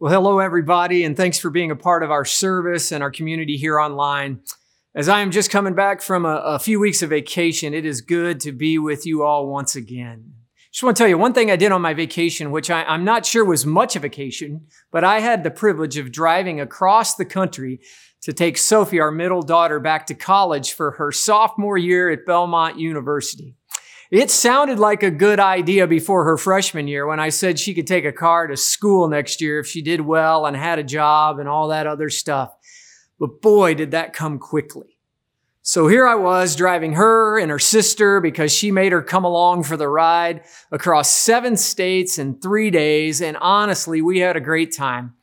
Well, hello, everybody, and thanks for being a part of our service and our community here online. As I am just coming back from a, a, few weeks of vacation, it is good to be with you all once again. Just want to tell you one thing I did on my vacation, which I, I'm not sure was much of a vacation, but I had the privilege of driving across the country to take Sophie, our middle daughter, back to college for her sophomore year at Belmont University. It sounded like a good idea before her freshman year when I said she could take a car to school next year if she did well and had a job and all that other stuff. But boy, did that come quickly. So here I was driving her and her sister because she made her come along for the ride across seven states in three days. And honestly, we had a great time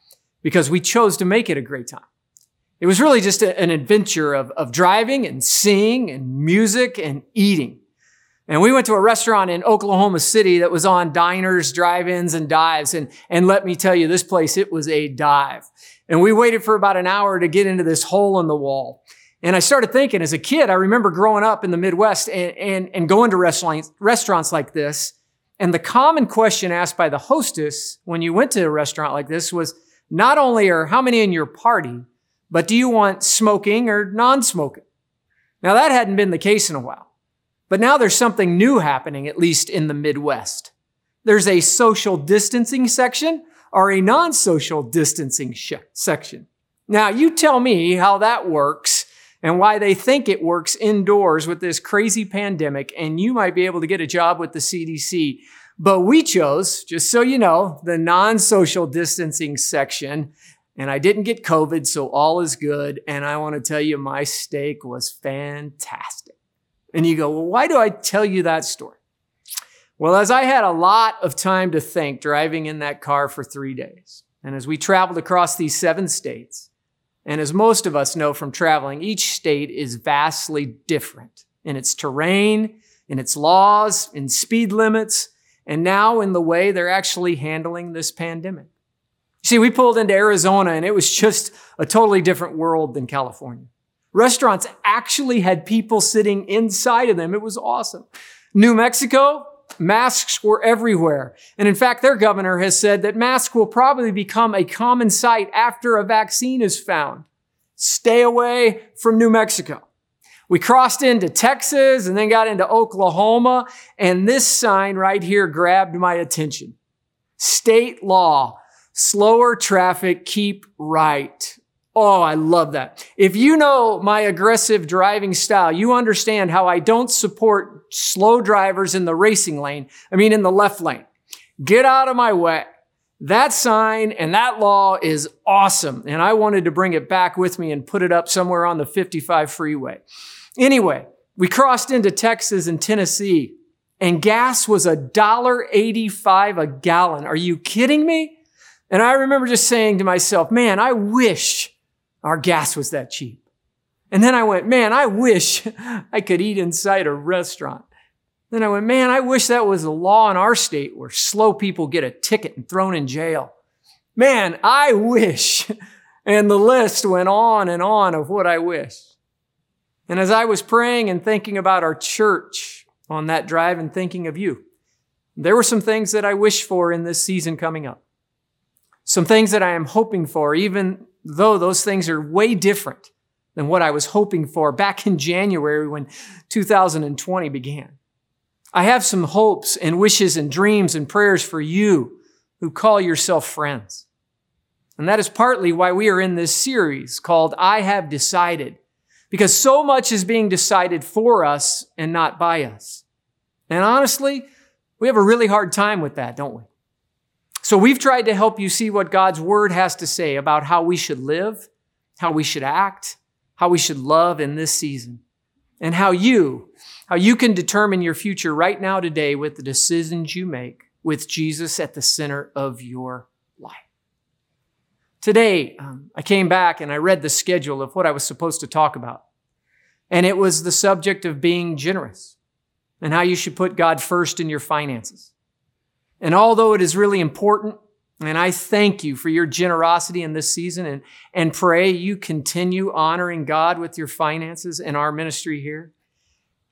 because we chose to make it a great time. It was really just a, an adventure of, of driving and seeing and music and eating. And we went to a restaurant in Oklahoma City that was on diners, drive-ins, and dives. And, and let me tell you, this place, it was a dive. And we waited for about an hour to get into this hole in the wall. And I started thinking as a kid, I remember growing up in the Midwest and, and, and going to restaurants, restaurants like this. And the common question asked by the hostess when you went to a restaurant like this was not only are how many in your party, but do you want smoking or non-smoking? Now that hadn't been the case in a while. But now there's something new happening, at least in the Midwest. There's a social distancing section or a non-social distancing sh- section. Now you tell me how that works and why they think it works indoors with this crazy pandemic and you might be able to get a job with the CDC. But we chose, just so you know, the non-social distancing section and I didn't get COVID, so all is good. And I want to tell you, my steak was fantastic. And you go, well, why do I tell you that story? Well, as I had a lot of time to think driving in that car for three days, and as we traveled across these seven states, and as most of us know from traveling, each state is vastly different in its terrain, in its laws, in speed limits, and now in the way they're actually handling this pandemic. See, we pulled into Arizona and it was just a totally different world than California. Restaurants actually had people sitting inside of them. It was awesome. New Mexico, masks were everywhere. And in fact, their governor has said that masks will probably become a common sight after a vaccine is found. Stay away from New Mexico. We crossed into Texas and then got into Oklahoma. And this sign right here grabbed my attention. State law. Slower traffic, keep right. Oh, I love that. If you know my aggressive driving style, you understand how I don't support slow drivers in the racing lane. I mean, in the left lane. Get out of my way. That sign and that law is awesome. And I wanted to bring it back with me and put it up somewhere on the 55 freeway. Anyway, we crossed into Texas and Tennessee and gas was a dollar 85 a gallon. Are you kidding me? And I remember just saying to myself, man, I wish our gas was that cheap. And then I went, man, I wish I could eat inside a restaurant. Then I went, man, I wish that was a law in our state where slow people get a ticket and thrown in jail. Man, I wish. And the list went on and on of what I wish. And as I was praying and thinking about our church on that drive and thinking of you, there were some things that I wish for in this season coming up. Some things that I am hoping for, even though those things are way different than what I was hoping for back in January when 2020 began. I have some hopes and wishes and dreams and prayers for you who call yourself friends. And that is partly why we are in this series called I Have Decided, because so much is being decided for us and not by us. And honestly, we have a really hard time with that, don't we? So we've tried to help you see what God's word has to say about how we should live, how we should act, how we should love in this season, and how you, how you can determine your future right now today with the decisions you make with Jesus at the center of your life. Today, um, I came back and I read the schedule of what I was supposed to talk about. And it was the subject of being generous and how you should put God first in your finances. And although it is really important, and I thank you for your generosity in this season and, and pray you continue honoring God with your finances and our ministry here.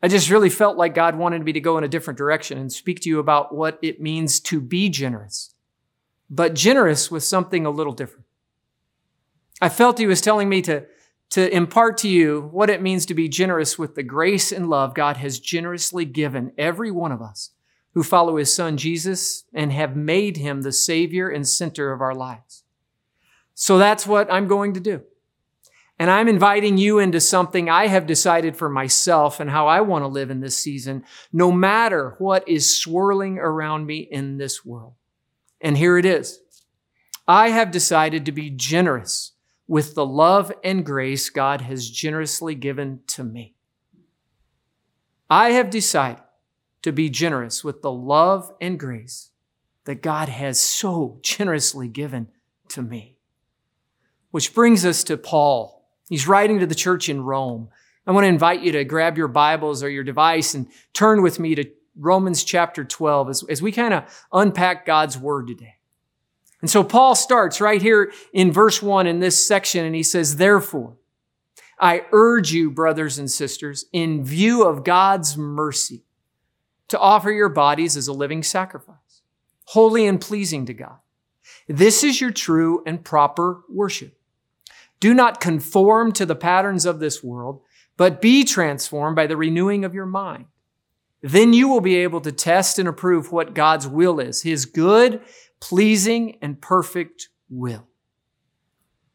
I just really felt like God wanted me to go in a different direction and speak to you about what it means to be generous. but generous with something a little different. I felt he was telling me to, to impart to you what it means to be generous with the grace and love God has generously given every one of us who follow his son Jesus and have made him the savior and center of our lives. So that's what I'm going to do. And I'm inviting you into something I have decided for myself and how I want to live in this season, no matter what is swirling around me in this world. And here it is. I have decided to be generous with the love and grace God has generously given to me. I have decided to be generous with the love and grace that God has so generously given to me. Which brings us to Paul. He's writing to the church in Rome. I want to invite you to grab your Bibles or your device and turn with me to Romans chapter 12 as, as we kind of unpack God's word today. And so Paul starts right here in verse 1 in this section, and he says, Therefore, I urge you, brothers and sisters, in view of God's mercy, to offer your bodies as a living sacrifice, holy and pleasing to God. This is your true and proper worship. Do not conform to the patterns of this world, but be transformed by the renewing of your mind. Then you will be able to test and approve what God's will is, his good, pleasing, and perfect will.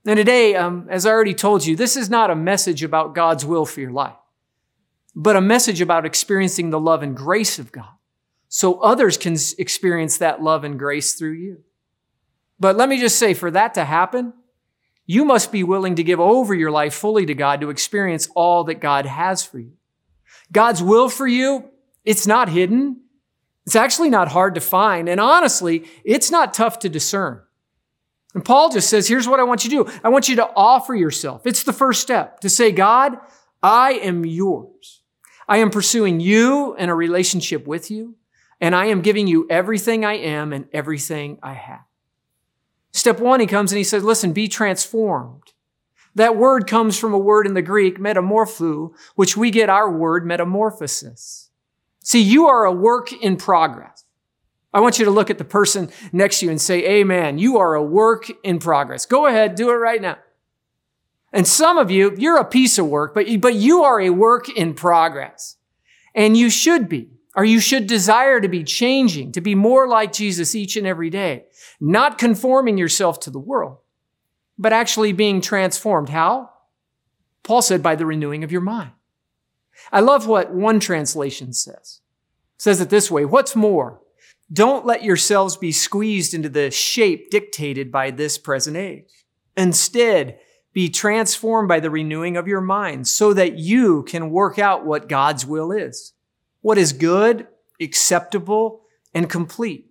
And today, um, as I already told you, this is not a message about God's will for your life but a message about experiencing the love and grace of God so others can experience that love and grace through you. But let me just say, for that to happen, you must be willing to give over your life fully to God to experience all that God has for you. God's will for you, it's not hidden. It's actually not hard to find. And honestly, it's not tough to discern. And Paul just says, here's what I want you to do. I want you to offer yourself. It's the first step to say, God, I am yours. I am pursuing you and a relationship with you, and I am giving you everything I am and everything I have. Step one, he comes and he says, listen, be transformed. That word comes from a word in the Greek, metamorpho, which we get our word metamorphosis. See, you are a work in progress. I want you to look at the person next to you and say, Amen. You are a work in progress. Go ahead, do it right now. And some of you, you're a piece of work, but you, but you are a work in progress. And you should be, or you should desire to be changing, to be more like Jesus each and every day, not conforming yourself to the world, but actually being transformed. How? Paul said, by the renewing of your mind. I love what one translation says. It says it this way. What's more? Don't let yourselves be squeezed into the shape dictated by this present age. Instead, be transformed by the renewing of your mind so that you can work out what God's will is. What is good, acceptable, and complete.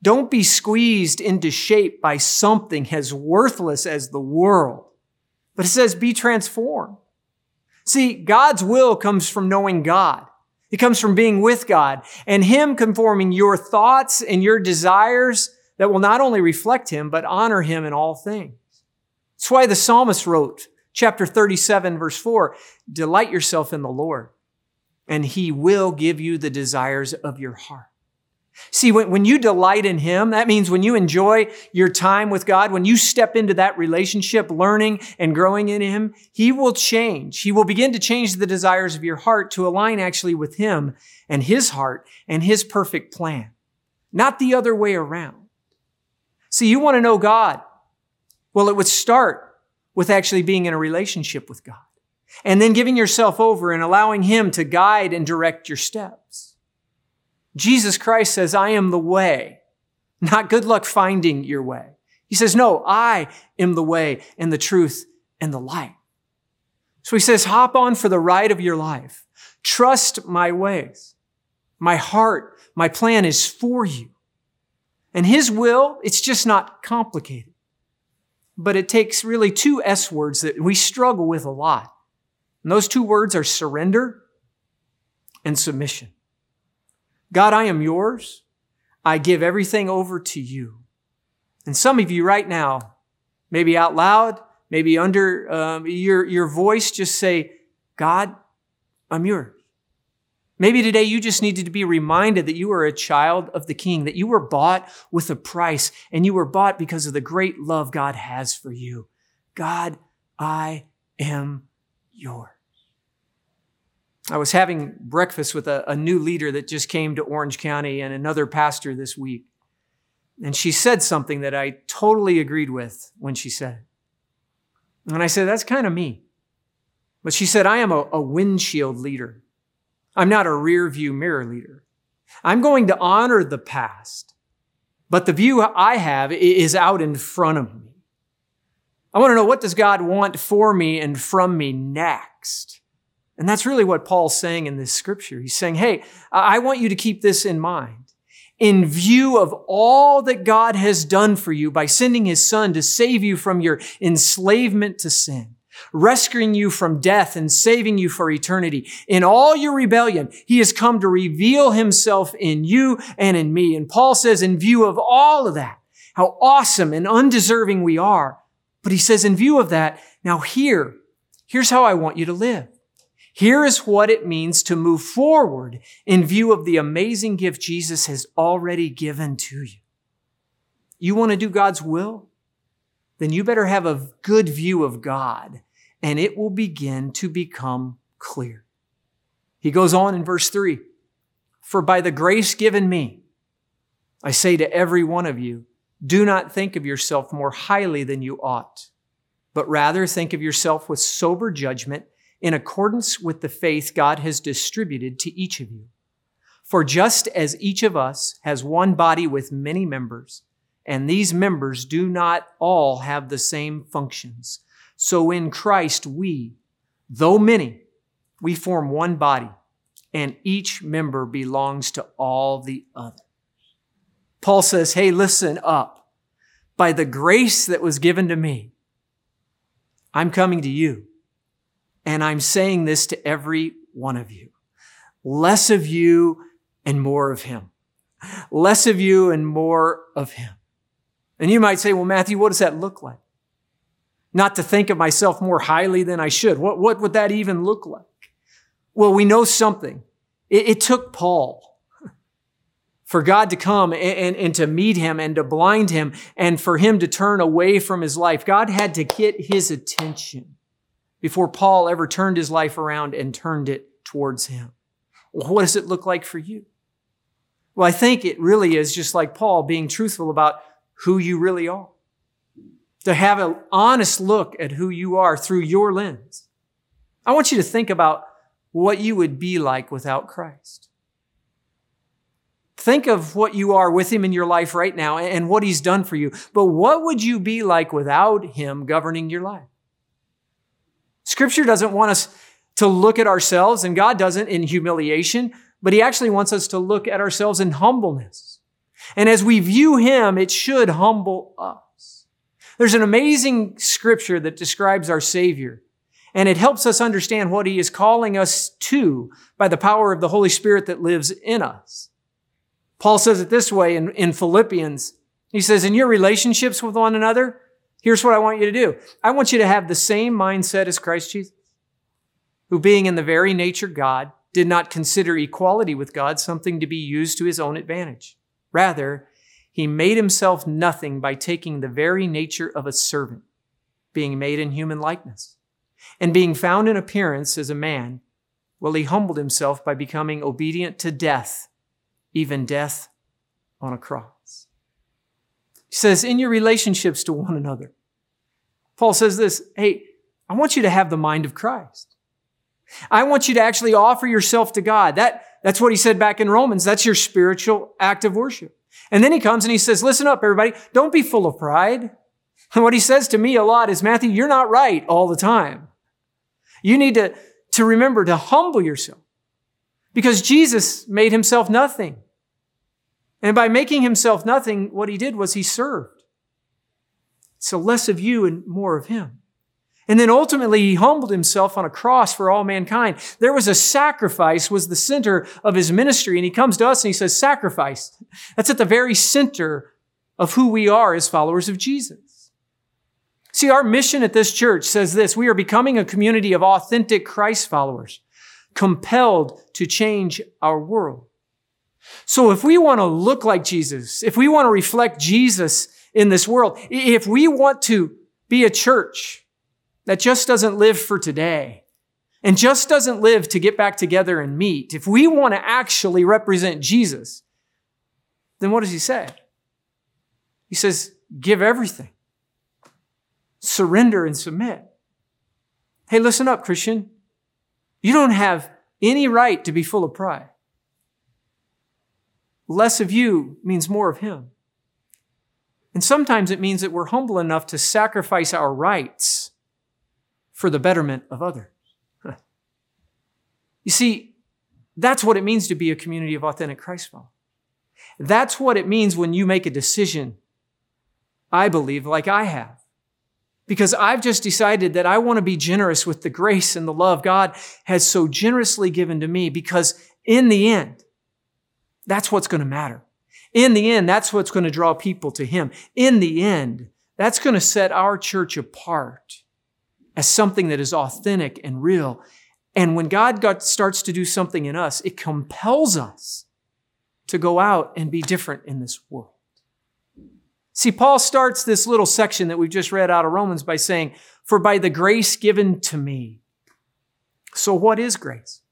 Don't be squeezed into shape by something as worthless as the world. But it says be transformed. See, God's will comes from knowing God. It comes from being with God and Him conforming your thoughts and your desires that will not only reflect Him, but honor Him in all things. That's why the psalmist wrote, chapter 37, verse 4, delight yourself in the Lord, and he will give you the desires of your heart. See, when, when you delight in Him, that means when you enjoy your time with God, when you step into that relationship, learning and growing in Him, He will change. He will begin to change the desires of your heart to align actually with Him and His heart and His perfect plan, not the other way around. See, you want to know God. Well, it would start with actually being in a relationship with God and then giving yourself over and allowing Him to guide and direct your steps. Jesus Christ says, I am the way, not good luck finding your way. He says, no, I am the way and the truth and the light. So he says, hop on for the ride of your life. Trust my ways. My heart, my plan is for you. And his will, it's just not complicated but it takes really two S words that we struggle with a lot. And those two words are surrender and submission. God, I am yours. I give everything over to you. And some of you right now, maybe out loud, maybe under um, your, your voice, just say, God, I'm yours. Maybe today you just needed to be reminded that you are a child of the King, that you were bought with a price, and you were bought because of the great love God has for you. God, I am yours. I was having breakfast with a, a, new leader that just came to Orange County and another pastor this week. And she said something that I totally agreed with when she said it. And I said, That's kind of me. But she said, I am a, a windshield leader. I'm not a rear view mirror leader. I'm going to honor the past, but the view I have is out in front of me. I want to know what does God want for me and from me next? And that's really what Paul's saying in this scripture. He's saying, Hey, I want you to keep this in mind. In view of all that God has done for you by sending his son to save you from your enslavement to sin, rescuing you from death and saving you for eternity. In all your rebellion, he has come to reveal himself in you and in me. And Paul says, in view of all of that, how awesome and undeserving we are. But he says, in view of that, now here, here's how I want you to live. Here is what it means to move forward in view of the amazing gift Jesus has already given to you. You want to do God's will? Then you better have a good view of God and it will begin to become clear. He goes on in verse three, for by the grace given me, I say to every one of you, do not think of yourself more highly than you ought, but rather think of yourself with sober judgment in accordance with the faith God has distributed to each of you. For just as each of us has one body with many members, and these members do not all have the same functions, so in Christ we, though many, we form one body, and each member belongs to all the other. Paul says, Hey, listen up. By the grace that was given to me, I'm coming to you. And I'm saying this to every one of you. Less of you and more of him. Less of you and more of him. And you might say, well, Matthew, what does that look like? Not to think of myself more highly than I should. What, what would that even look like? Well, we know something. It, it took Paul for God to come and, and, and, to meet him and to blind him and for him to turn away from his life. God had to get his attention before Paul ever turned his life around and turned it towards him. Well, what does it look like for you? Well, I think it really is just like Paul being truthful about who you really are to have an honest look at who you are through your lens. I want you to think about what you would be like without Christ. Think of what you are with Him in your life right now and what He's done for you. But what would you be like without Him governing your life? Scripture doesn't want us to look at ourselves, and God doesn't in humiliation, but He actually wants us to look at ourselves in humbleness. And as we view Him, it should humble us. There's an amazing scripture that describes our Savior, and it helps us understand what He is calling us to by the power of the Holy Spirit that lives in us. Paul says it this way in, in Philippians. He says, in your relationships with one another, here's what I want you to do. I want you to have the same mindset as Christ Jesus, who being in the very nature God, did not consider equality with God something to be used to his own advantage. Rather, he made himself nothing by taking the very nature of a servant, being made in human likeness. And being found in appearance as a man, well, he humbled himself by becoming obedient to death, even death on a cross. He says, in your relationships to one another, Paul says this, hey, I want you to have the mind of Christ. I want you to actually offer yourself to God. That, that's what he said back in Romans. That's your spiritual act of worship. And then he comes and he says, listen up, everybody. Don't be full of pride. And what he says to me a lot is, Matthew, you're not right all the time. You need to, to remember to humble yourself because Jesus made himself nothing. And by making himself nothing, what he did was he served. So less of you and more of him. And then ultimately he humbled himself on a cross for all mankind. There was a sacrifice was the center of his ministry. And he comes to us and he says, sacrifice. That's at the very center of who we are as followers of Jesus. See, our mission at this church says this. We are becoming a community of authentic Christ followers compelled to change our world. So if we want to look like Jesus, if we want to reflect Jesus in this world, if we want to be a church that just doesn't live for today and just doesn't live to get back together and meet, if we want to actually represent Jesus, then what does he say? He says, give everything. Surrender and submit. Hey, listen up, Christian. You don't have any right to be full of pride. Less of you means more of him. And sometimes it means that we're humble enough to sacrifice our rights for the betterment of others. You see, that's what it means to be a community of authentic Christ followers. That's what it means when you make a decision, I believe, like I have. Because I've just decided that I want to be generous with the grace and the love God has so generously given to me because in the end, that's what's going to matter. In the end, that's what's going to draw people to Him. In the end, that's going to set our church apart as something that is authentic and real. And when God got, starts to do something in us, it compels us to go out and be different in this world. See, Paul starts this little section that we've just read out of Romans by saying, For by the grace given to me. So, what is grace?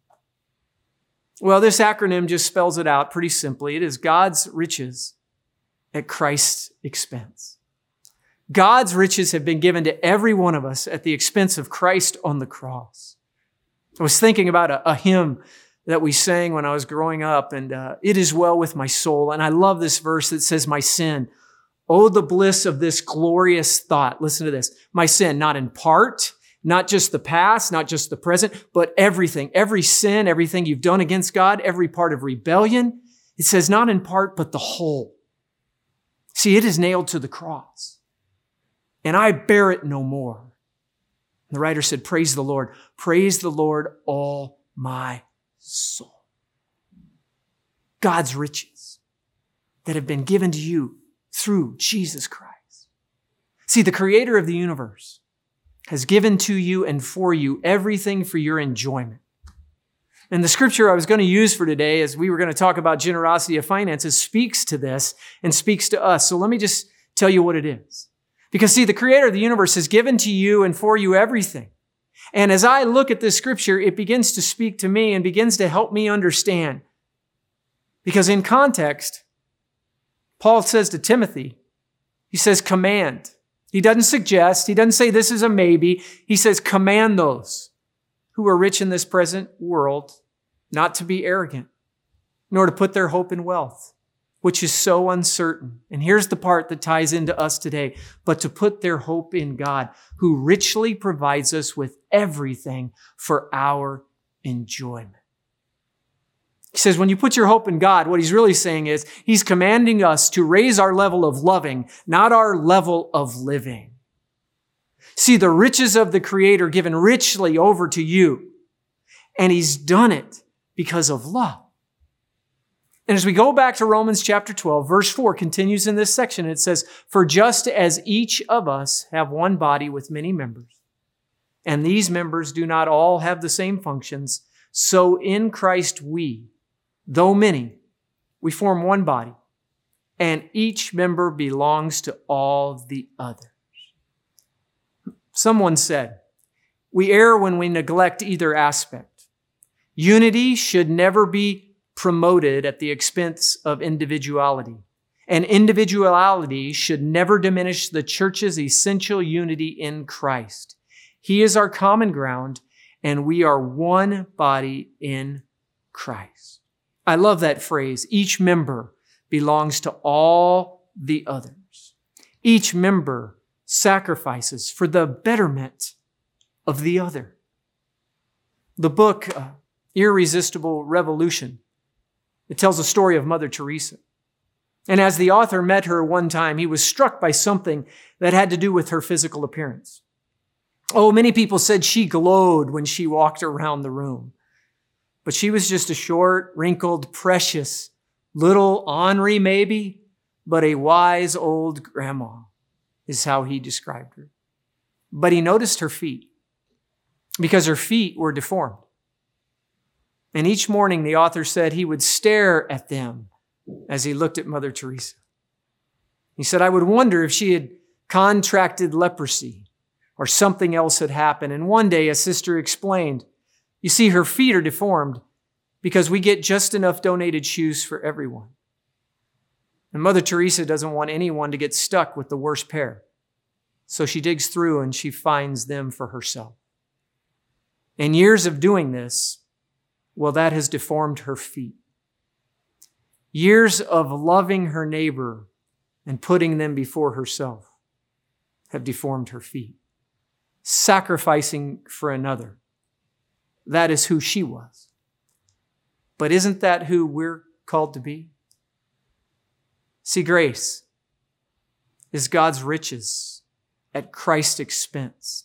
Well, this acronym just spells it out pretty simply. It is God's riches at Christ's expense. God's riches have been given to every one of us at the expense of Christ on the cross. I was thinking about a, a hymn that we sang when I was growing up, and uh, it is well with my soul. And I love this verse that says, My sin, oh, the bliss of this glorious thought. Listen to this. My sin, not in part, not just the past, not just the present, but everything, every sin, everything you've done against God, every part of rebellion. It says not in part, but the whole. See, it is nailed to the cross. And I bear it no more. The writer said, Praise the Lord. Praise the Lord, all my soul. God's riches that have been given to you through Jesus Christ. See, the creator of the universe has given to you and for you everything for your enjoyment. And the scripture I was going to use for today, as we were going to talk about generosity of finances, speaks to this and speaks to us. So let me just tell you what it is. Because see, the creator of the universe has given to you and for you everything. And as I look at this scripture, it begins to speak to me and begins to help me understand. Because in context, Paul says to Timothy, he says, command. He doesn't suggest, he doesn't say this is a maybe. He says, command those who are rich in this present world not to be arrogant, nor to put their hope in wealth, which is so uncertain. And here's the part that ties into us today, but to put their hope in God, who richly provides us with everything for our enjoyment. He says, when you put your hope in God, what he's really saying is he's commanding us to raise our level of loving, not our level of living. See the riches of the Creator given richly over to you. And he's done it because of love. And as we go back to Romans chapter 12, verse 4 continues in this section. It says, For just as each of us have one body with many members, and these members do not all have the same functions, so in Christ we, Though many, we form one body, and each member belongs to all the others. Someone said, we err when we neglect either aspect. Unity should never be promoted at the expense of individuality. And individuality should never diminish the church's essential unity in Christ. He is our common ground, and we are one body in Christ. I love that phrase. Each member belongs to all the others. Each member sacrifices for the betterment of the other. The book, uh, Irresistible Revolution, it tells the story of Mother Teresa. And as the author met her one time, he was struck by something that had to do with her physical appearance. Oh, many people said she glowed when she walked around the room. But she was just a short, wrinkled, precious, little Henri maybe, but a wise old grandma is how he described her. But he noticed her feet because her feet were deformed. And each morning, the author said he would stare at them as he looked at Mother Teresa. He said, I would wonder if she had contracted leprosy or something else had happened. And one day a sister explained, you see, her feet are deformed because we get just enough donated shoes for everyone. And Mother Teresa doesn't want anyone to get stuck with the worst pair. So she digs through and she finds them for herself. In years of doing this, well, that has deformed her feet. Years of loving her neighbor and putting them before herself have deformed her feet. Sacrificing for another. That is who she was. But isn't that who we're called to be? See, grace is God's riches at Christ's expense,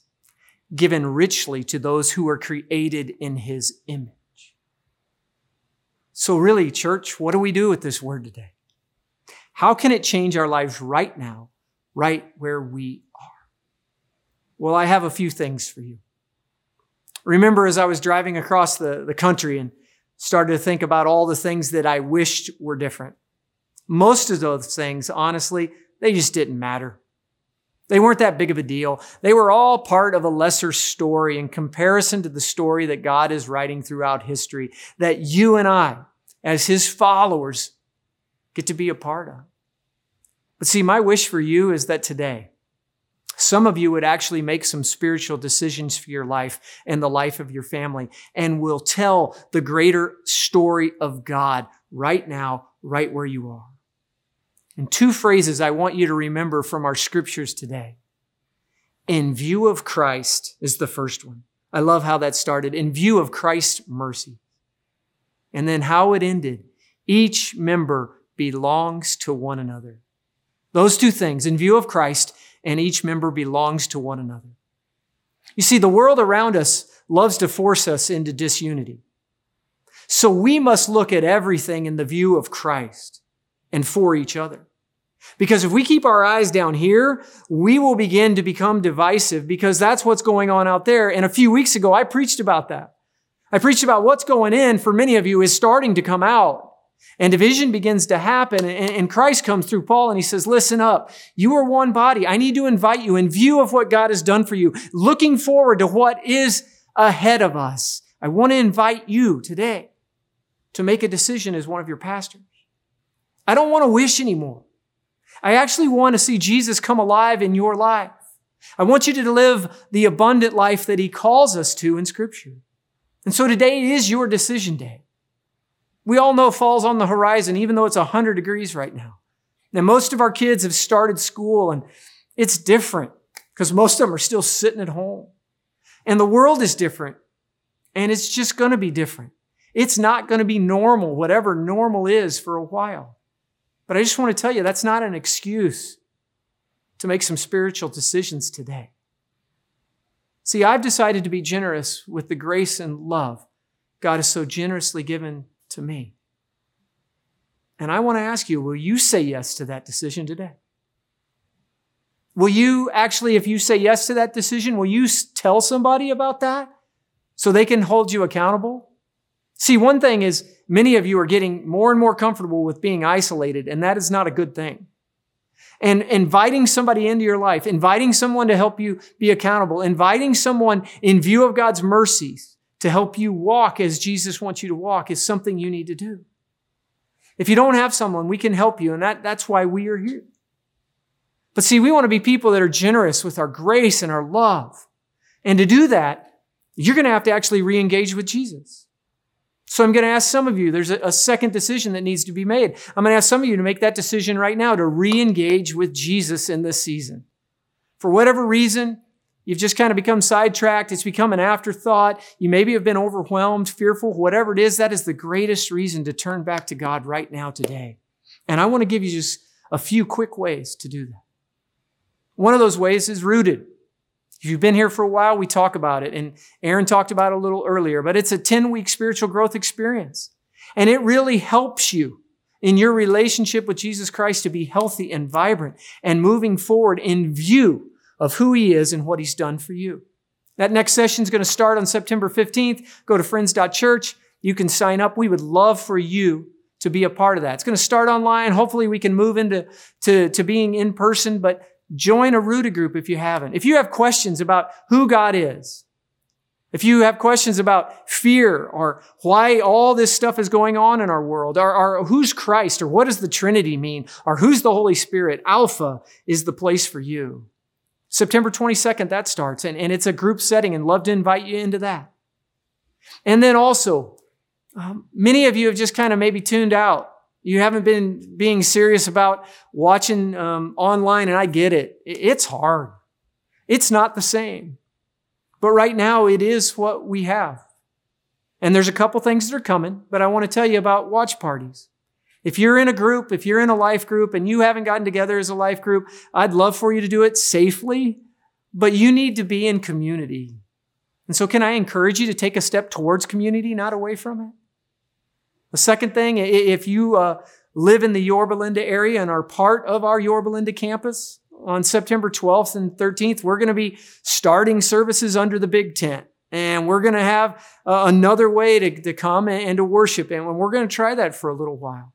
given richly to those who are created in his image. So, really, church, what do we do with this word today? How can it change our lives right now, right where we are? Well, I have a few things for you. Remember, as I was driving across the, the country and started to think about all the things that I wished were different. Most of those things, honestly, they just didn't matter. They weren't that big of a deal. They were all part of a lesser story in comparison to the story that God is writing throughout history that you and I as his followers get to be a part of. But see, my wish for you is that today, some of you would actually make some spiritual decisions for your life and the life of your family and will tell the greater story of God right now, right where you are. And two phrases I want you to remember from our scriptures today. In view of Christ is the first one. I love how that started. In view of Christ's mercy and then how it ended. Each member belongs to one another. Those two things, in view of Christ, and each member belongs to one another. You see, the world around us loves to force us into disunity. So we must look at everything in the view of Christ and for each other. Because if we keep our eyes down here, we will begin to become divisive because that's what's going on out there. And a few weeks ago, I preached about that. I preached about what's going in for many of you is starting to come out. And division begins to happen. And Christ comes through Paul and he says, listen up. You are one body. I need to invite you in view of what God has done for you, looking forward to what is ahead of us. I want to invite you today to make a decision as one of your pastors. I don't want to wish anymore. I actually want to see Jesus come alive in your life. I want you to live the abundant life that he calls us to in scripture. And so today is your decision day. We all know fall's on the horizon, even though it's 100 degrees right now. Now, most of our kids have started school and it's different because most of them are still sitting at home. And the world is different and it's just going to be different. It's not going to be normal, whatever normal is for a while. But I just want to tell you that's not an excuse to make some spiritual decisions today. See, I've decided to be generous with the grace and love God has so generously given to me. And I want to ask you, will you say yes to that decision today? Will you actually, if you say yes to that decision, will you tell somebody about that so they can hold you accountable? See, one thing is many of you are getting more and more comfortable with being isolated, and that is not a good thing and inviting somebody into your life, inviting someone to help you be accountable, inviting someone in view of God's mercies to help you walk as Jesus wants you to walk is something you need to do. If you don't have someone, we can help you, and that, that's why we are here. But see, we want to be people that are generous with our grace and our love. And to do that, you're going to have to actually re-engage with Jesus. So I'm going to ask some of you, there's a, a, second decision that needs to be made. I'm going to ask some of you to make that decision right now to re-engage with Jesus in this season. For whatever reason, you've just kind of become sidetracked. It's become an afterthought. You maybe have been overwhelmed, fearful, whatever it is. That is the greatest reason to turn back to God right now today. And I want to give you just a few quick ways to do that. One of those ways is rooted. If you've been here for a while, we talk about it. And Aaron talked about it a little earlier, but it's a 10 week spiritual growth experience. And it really helps you in your relationship with Jesus Christ to be healthy and vibrant and moving forward in view of who he is and what he's done for you. That next session is going to start on September 15th. Go to friends.church. You can sign up. We would love for you to be a part of that. It's going to start online. Hopefully we can move into to, to being in person, but join a rooted group if you haven't. If you have questions about who God is, if you have questions about fear or why all this stuff is going on in our world, or, or, who's Christ, or what does the Trinity mean, or who's the Holy Spirit, Alpha is the place for you. September 22nd, that starts, and, and it's a group setting, and love to invite you into that. And then also, um, many of you have just kind of maybe tuned out. You haven't been being serious about watching um, online, and I get it. It's hard. It's not the same. But right now, it is what we have. And there's a couple things that are coming, but I want to tell you about watch parties. If you're in a group, if you're in a life group and you haven't gotten together as a life group, I'd love for you to do it safely, but you need to be in community. And so, can I encourage you to take a step towards community, not away from it? The second thing, if you uh, live in the Yorba Linda area and are part of our Yorba Linda campus, on September 12th and 13th, we're going to be starting services under the big tent. And we're going to have uh, another way to, to come and, and to worship. And we're going to try that for a little while.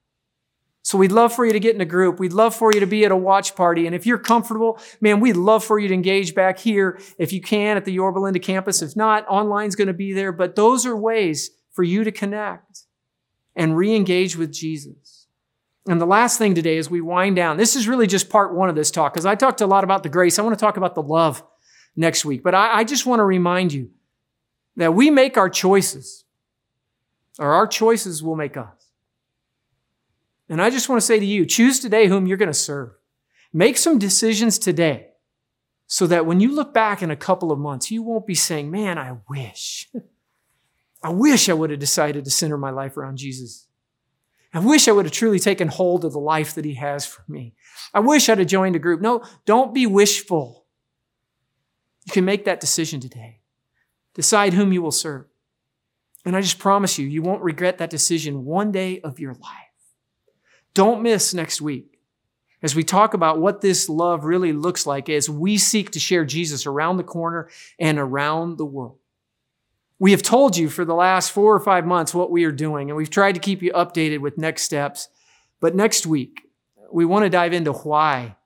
So we'd love for you to get in a group. We'd love for you to be at a watch party. And if you're comfortable, man, we'd love for you to engage back here if you can at the Yorba Linda campus. If not, online's going to be there. But those are ways for you to connect and re-engage with Jesus. And the last thing today as we wind down, this is really just part one of this talk, because I talked a lot about the grace. I want to talk about the love next week. But I, I just want to remind you that we make our choices, or our choices will make us. And I just want to say to you, choose today whom you're going to serve. Make some decisions today so that when you look back in a couple of months, you won't be saying, man, I wish. I wish I would have decided to center my life around Jesus. I wish I would have truly taken hold of the life that He has for me. I wish I'd have joined a group. No, don't be wishful. You can make that decision today. Decide whom you will serve. And I just promise you, you won't regret that decision one day of your life. Don't miss next week as we talk about what this love really looks like as we seek to share Jesus around the corner and around the world. We have told you for the last four or five months what we are doing, and we've tried to keep you updated with next steps. But next week, we want to dive into why.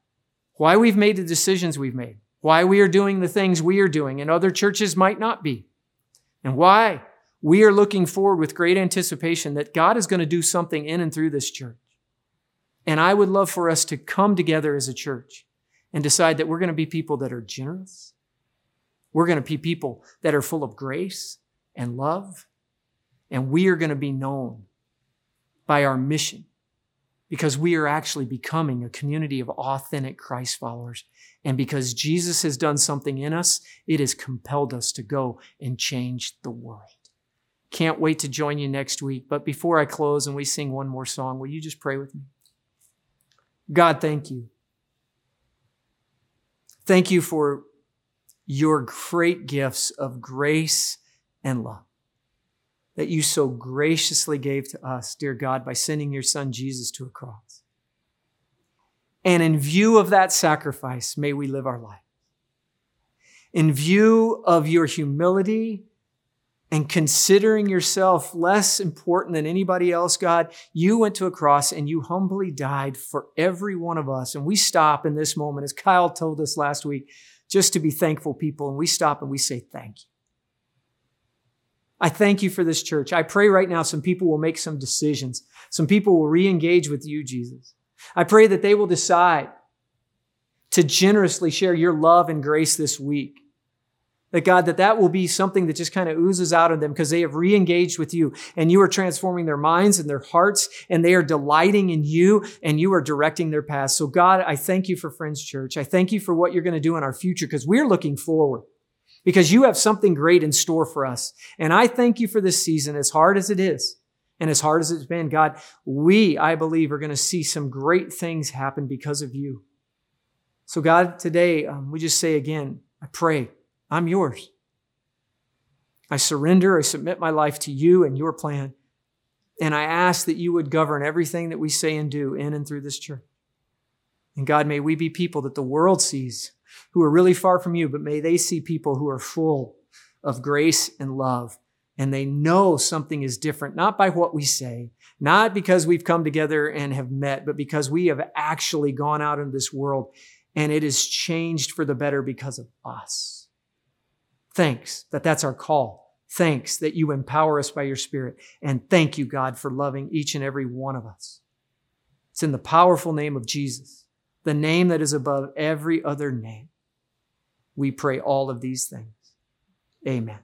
Why we've made the decisions we've made. Why we are doing the things we are doing, and other churches might not be. And why we are looking forward with great anticipation that God is going to do something in and through this church. And I would love for us to come together as a church and decide that we're going to be people that are generous. We're going to be people that are full of grace and love. And we are going to be known by our mission because we are actually becoming a community of authentic Christ followers. And because Jesus has done something in us, it has compelled us to go and change the world. Can't wait to join you next week. But before I close and we sing one more song, will you just pray with me? God, thank you. Thank you for your great gifts of grace and love that you so graciously gave to us, dear God, by sending your son Jesus to a cross. And in view of that sacrifice, may we live our life. In view of your humility and considering yourself less important than anybody else, God, you went to a cross and you humbly died for every one of us. And we stop in this moment, as Kyle told us last week, just to be thankful people. And we stop and we say, thank you. I thank you for this church. I pray right now some people will make some decisions. Some people will re-engage with you, Jesus. I pray that they will decide to generously share your love and grace this week. That God, that that will be something that just kind of oozes out of them because they have re-engaged with you and you are transforming their minds and their hearts and they are delighting in you and you are directing their paths. So God, I thank you for Friends Church. I thank you for what you're going to do in our future because we're looking forward because you have something great in store for us. And I thank you for this season, as hard as it is and as hard as it's been. God, we, I believe, are going to see some great things happen because of you. So, God, today, um, we just say again, I pray, I'm yours. I surrender, I submit my life to you and your plan. And I ask that you would govern everything that we say and do in and through this church. And God, may we be people that the world sees who are really far from you, but may they see people who are full of grace and love and they know something is different, not by what we say, not because we've come together and have met, but because we have actually gone out into this world and it is changed for the better because of us. Thanks that that's our call. Thanks that you empower us by your Spirit. And thank you, God, for loving each and every one of us. It's in the powerful name of Jesus, the name that is above every other name. We pray all of these things. Amen.